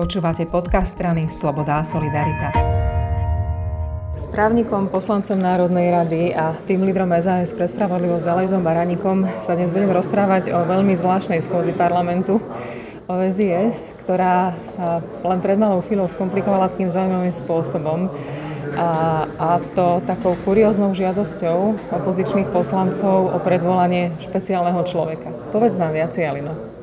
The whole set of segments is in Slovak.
Počúvate podcast strany Sloboda a Solidarita. S právnikom, poslancom Národnej rady a tým lídrom SAS pre spravodlivosť Alejzom Baraníkom sa dnes budem rozprávať o veľmi zvláštnej schôdzi parlamentu o SIS, ktorá sa len pred malou chvíľou skomplikovala takým zaujímavým spôsobom. A, a to takou kurióznou žiadosťou opozičných poslancov o predvolanie špeciálneho človeka. Povedz nám viacej, Alino.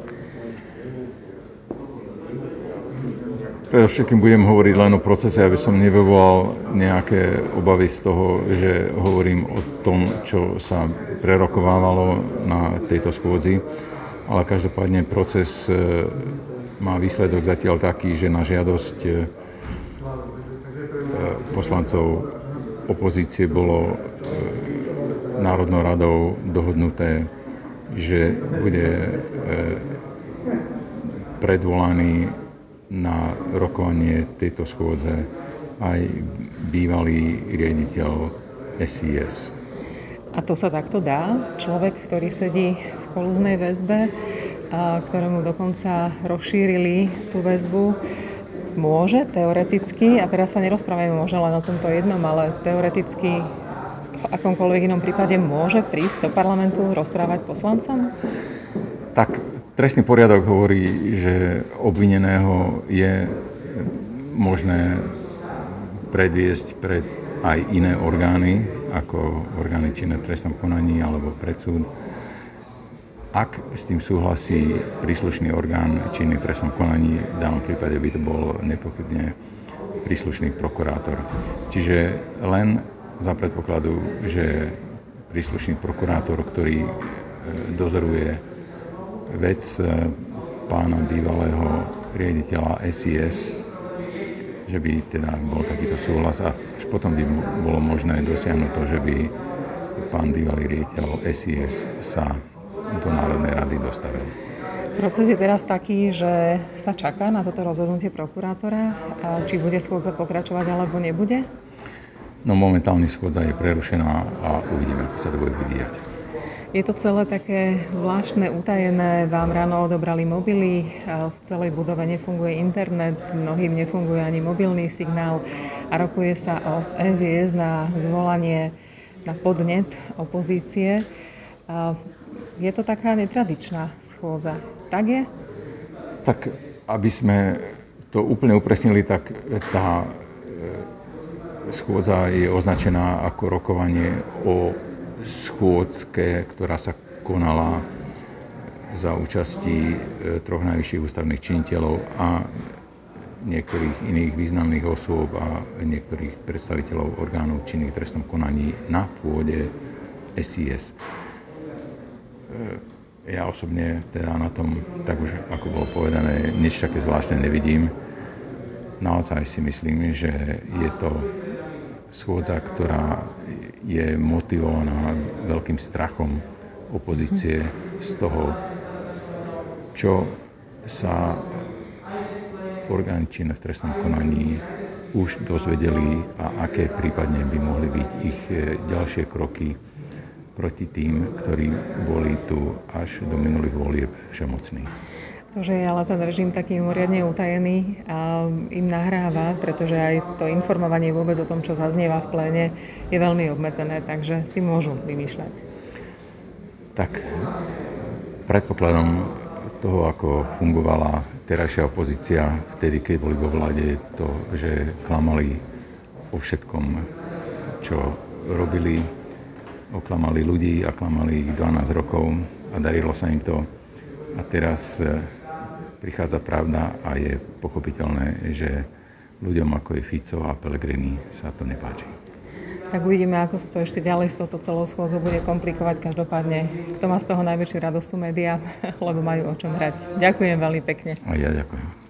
Predovšetkým budem hovoriť len o procese, aby som nevyvolal nejaké obavy z toho, že hovorím o tom, čo sa prerokovávalo na tejto schôdzi. Ale každopádne proces e, má výsledok zatiaľ taký, že na žiadosť e, poslancov opozície bolo e, Národnou radou dohodnuté, že bude predvolaný na rokovanie tejto schôdze aj bývalý riaditeľ SIS. A to sa takto dá? Človek, ktorý sedí v kolúznej väzbe, a ktorému dokonca rozšírili tú väzbu, môže teoreticky, a teraz sa nerozprávame možno len o tomto jednom, ale teoreticky v akomkoľvek inom prípade môže prísť do parlamentu rozprávať poslancom? Tak Trestný poriadok hovorí, že obvineného je možné predviesť pred aj iné orgány, ako orgány činné v trestnom konaní alebo pred súd, ak s tým súhlasí príslušný orgán činný v trestnom konaní, v danom prípade by to bol nepochybne príslušný prokurátor. Čiže len za predpokladu, že príslušný prokurátor, ktorý e, dozoruje vec e, pána bývalého riaditeľa SIS, že by teda bol takýto súhlas a až potom by bolo možné dosiahnuť to, že by pán bývalý riaditeľ SIS sa do Národnej rady dostavil. Proces je teraz taký, že sa čaká na toto rozhodnutie prokurátora, či bude schôdza pokračovať alebo nebude? No momentálne schôdza je prerušená a uvidíme, ako sa to bude vyvíjať. Je to celé také zvláštne, utajené. Vám ráno odobrali mobily, v celej budove nefunguje internet, mnohým nefunguje ani mobilný signál a rokuje sa o SIS na zvolanie na podnet opozície. Je to taká netradičná schôdza. Tak je? Tak, aby sme to úplne upresnili, tak tá e, schôdza je označená ako rokovanie o schôdzke, ktorá sa konala za účasti e, troch najvyšších ústavných činiteľov a niektorých iných významných osôb a niektorých predstaviteľov orgánov činných v trestnom konaní na pôde SIS. E, ja osobne teda na tom, tak už ako bolo povedané, nič také zvláštne nevidím. Naozaj si myslím, že je to schôdza, ktorá je motivovaná veľkým strachom opozície z toho, čo sa orgány činné v trestnom konaní už dozvedeli a aké prípadne by mohli byť ich e, ďalšie kroky proti tým, ktorí boli tu až do minulých volieb všemocní. To, že je ale ten režim taký mimoriadne utajený, a im nahráva, pretože aj to informovanie vôbec o tom, čo zaznieva v pléne, je veľmi obmedzené, takže si môžu vymýšľať. Tak predpokladom toho, ako fungovala terajšia opozícia vtedy, keď boli vo vláde, to, že klamali o všetkom, čo robili, oklamali ľudí a klamali ich 12 rokov a darilo sa im to. A teraz prichádza pravda a je pochopiteľné, že ľuďom ako je Fico a Pellegrini sa to nepáči. Tak uvidíme, ako sa to ešte ďalej s touto celou schôdzou bude komplikovať. Každopádne, kto má z toho najväčšiu radosť sú médiá, lebo majú o čom hrať. Ďakujem veľmi pekne. A ja ďakujem.